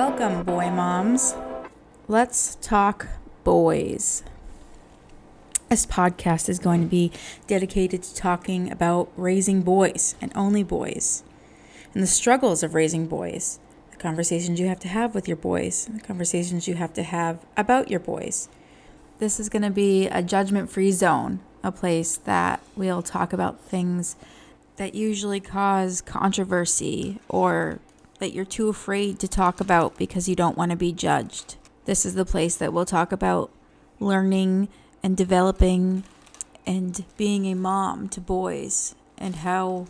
Welcome, boy moms. Let's talk boys. This podcast is going to be dedicated to talking about raising boys and only boys, and the struggles of raising boys, the conversations you have to have with your boys, the conversations you have to have about your boys. This is going to be a judgment free zone, a place that we'll talk about things that usually cause controversy or that you're too afraid to talk about because you don't want to be judged. This is the place that we'll talk about learning and developing and being a mom to boys and how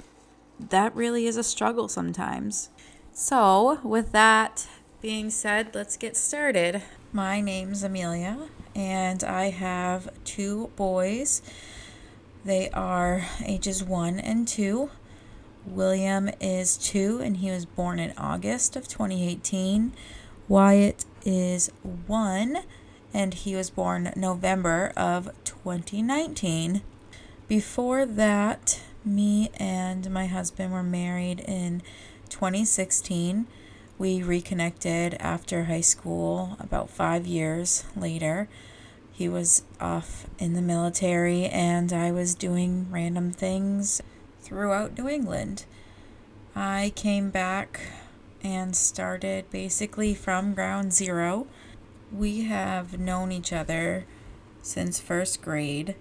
that really is a struggle sometimes. So, with that being said, let's get started. My name's Amelia, and I have two boys. They are ages one and two. William is two and he was born in August of 2018. Wyatt is one and he was born November of 2019. Before that, me and my husband were married in 2016. We reconnected after high school about five years later. He was off in the military, and I was doing random things throughout New England. I came back and started basically from ground zero. We have known each other since first grade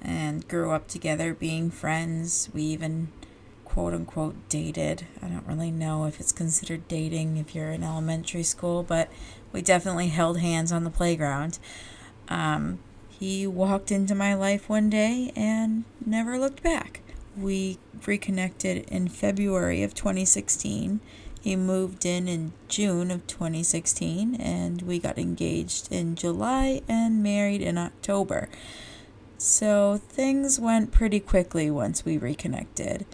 and grew up together being friends. We even quote unquote dated. I don't really know if it's considered dating if you're in elementary school, but we definitely held hands on the playground. Um, he walked into my life one day and never looked back we reconnected in February of 2016. He moved in in June of 2016, and we got engaged in July and married in October. So things went pretty quickly once we reconnected.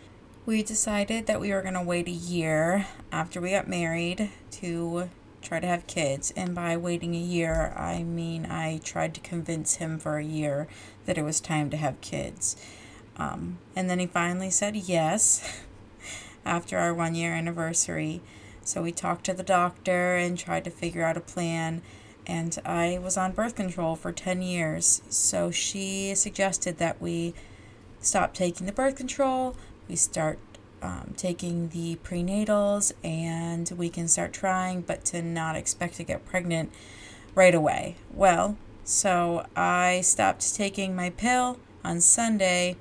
We decided that we were going to wait a year after we got married to try to have kids. And by waiting a year, I mean I tried to convince him for a year that it was time to have kids. Um, and then he finally said yes after our one year anniversary. So we talked to the doctor and tried to figure out a plan. And I was on birth control for 10 years. So she suggested that we stop taking the birth control, we start um, taking the prenatals, and we can start trying, but to not expect to get pregnant right away. Well, so I stopped taking my pill on Sunday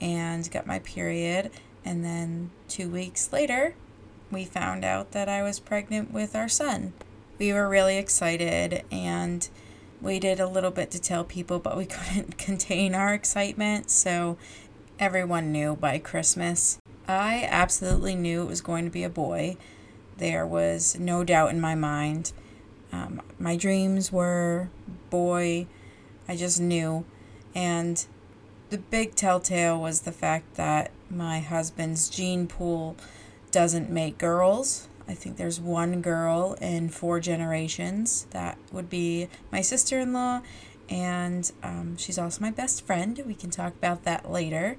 and got my period. And then two weeks later, we found out that I was pregnant with our son. We were really excited and waited a little bit to tell people, but we couldn't contain our excitement, so everyone knew by Christmas. I absolutely knew it was going to be a boy. There was no doubt in my mind. Um, my dreams were boy. I just knew. And the big telltale was the fact that my husband's gene pool doesn't make girls. I think there's one girl in four generations. That would be my sister in law, and um, she's also my best friend. We can talk about that later.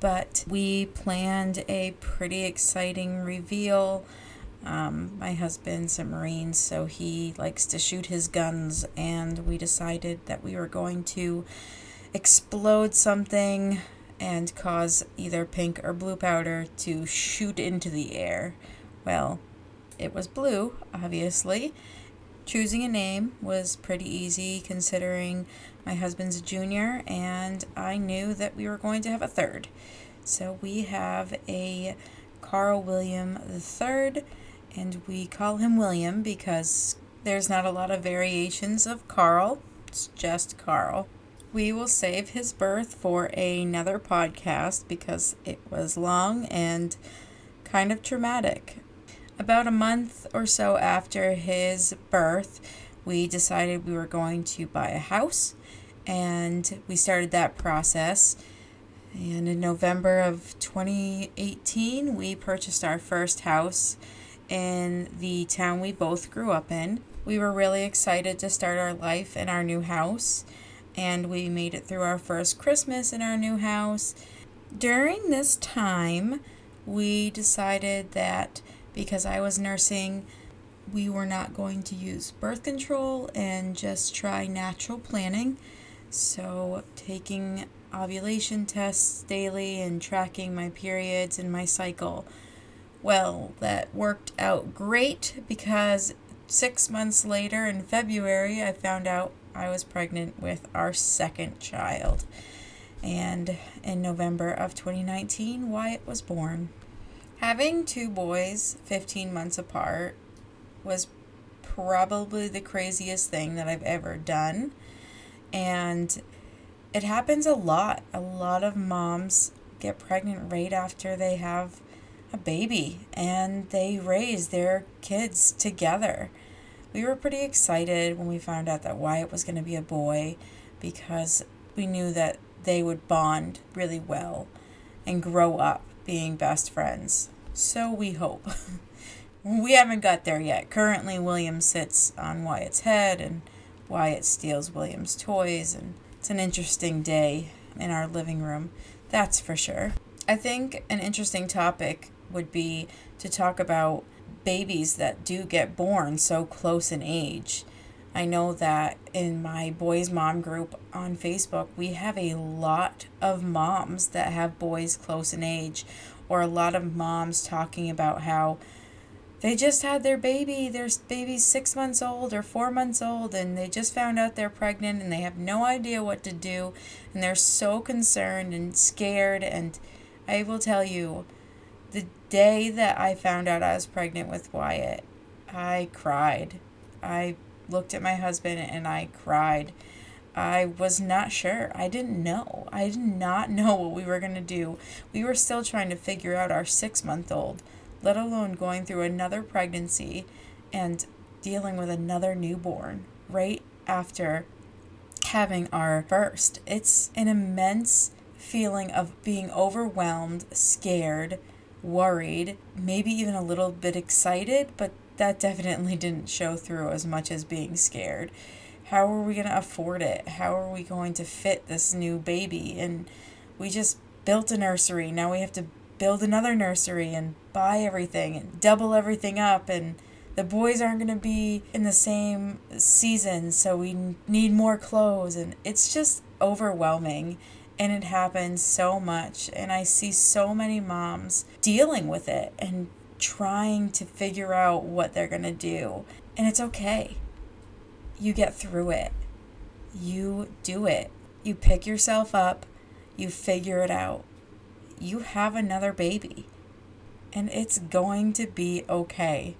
But we planned a pretty exciting reveal. Um, my husband's a Marine, so he likes to shoot his guns, and we decided that we were going to explode something and cause either pink or blue powder to shoot into the air. Well, it was blue, obviously. Choosing a name was pretty easy considering my husband's a junior and I knew that we were going to have a third. So we have a Carl William III and we call him William because there's not a lot of variations of Carl. It's just Carl. We will save his birth for another podcast because it was long and kind of traumatic. About a month or so after his birth, we decided we were going to buy a house and we started that process. And in November of 2018, we purchased our first house in the town we both grew up in. We were really excited to start our life in our new house and we made it through our first Christmas in our new house. During this time, we decided that because I was nursing we were not going to use birth control and just try natural planning. So, taking ovulation tests daily and tracking my periods and my cycle. Well, that worked out great because six months later in February, I found out I was pregnant with our second child. And in November of 2019, Wyatt was born. Having two boys 15 months apart was probably the craziest thing that I've ever done. And it happens a lot. A lot of moms get pregnant right after they have a baby and they raise their kids together. We were pretty excited when we found out that Wyatt was going to be a boy because we knew that they would bond really well and grow up being best friends. So we hope. we haven't got there yet. Currently, William sits on Wyatt's head and Wyatt steals William's toys, and it's an interesting day in our living room, that's for sure. I think an interesting topic would be to talk about babies that do get born so close in age. I know that in my boys' mom group on Facebook, we have a lot of moms that have boys close in age, or a lot of moms talking about how they just had their baby, their baby's six months old or four months old, and they just found out they're pregnant and they have no idea what to do, and they're so concerned and scared. And I will tell you, the day that I found out I was pregnant with Wyatt, I cried. I looked at my husband and I cried. I was not sure. I didn't know. I did not know what we were going to do. We were still trying to figure out our six month old, let alone going through another pregnancy and dealing with another newborn right after having our first. It's an immense feeling of being overwhelmed, scared, worried, maybe even a little bit excited, but that definitely didn't show through as much as being scared. How are we going to afford it? How are we going to fit this new baby? And we just built a nursery. Now we have to build another nursery and buy everything and double everything up and the boys aren't going to be in the same season so we need more clothes and it's just overwhelming and it happens so much and i see so many moms dealing with it and trying to figure out what they're going to do and it's okay. You get through it. You do it. You pick yourself up. You figure it out. You have another baby and it's going to be okay.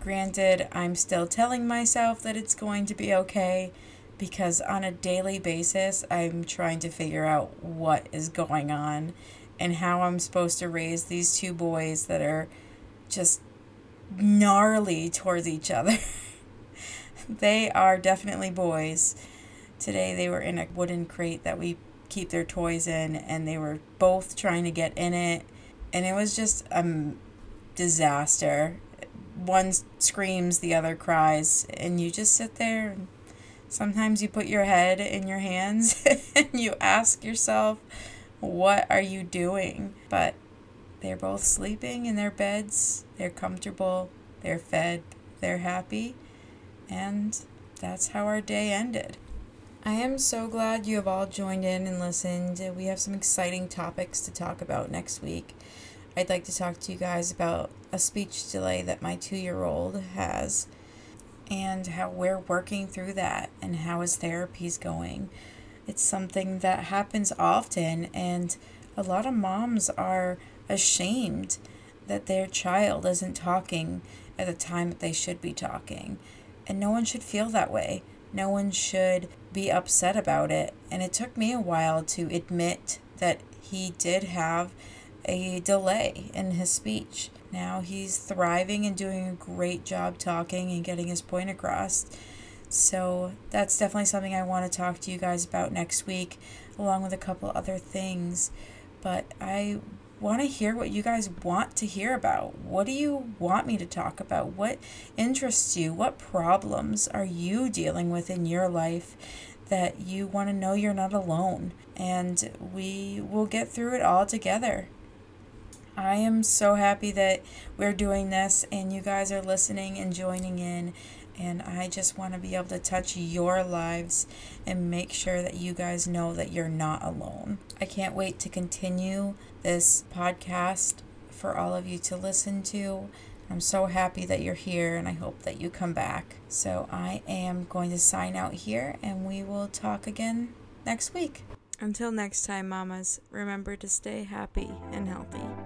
Granted i'm still telling myself that it's going to be okay because on a daily basis, I'm trying to figure out what is going on and how I'm supposed to raise these two boys that are just gnarly towards each other. they are definitely boys. Today they were in a wooden crate that we keep their toys in, and they were both trying to get in it, and it was just a disaster. One screams, the other cries, and you just sit there and Sometimes you put your head in your hands and you ask yourself, what are you doing? But they're both sleeping in their beds. They're comfortable. They're fed. They're happy. And that's how our day ended. I am so glad you have all joined in and listened. We have some exciting topics to talk about next week. I'd like to talk to you guys about a speech delay that my two year old has and how we're working through that and how his therapy's going. It's something that happens often, and a lot of moms are ashamed that their child isn't talking at the time that they should be talking. And no one should feel that way. No one should be upset about it. And it took me a while to admit that he did have a delay in his speech. Now he's thriving and doing a great job talking and getting his point across. So that's definitely something I want to talk to you guys about next week, along with a couple other things. But I want to hear what you guys want to hear about. What do you want me to talk about? What interests you? What problems are you dealing with in your life that you want to know you're not alone? And we will get through it all together. I am so happy that we're doing this and you guys are listening and joining in. And I just want to be able to touch your lives and make sure that you guys know that you're not alone. I can't wait to continue this podcast for all of you to listen to. I'm so happy that you're here and I hope that you come back. So I am going to sign out here and we will talk again next week. Until next time, mamas, remember to stay happy and healthy.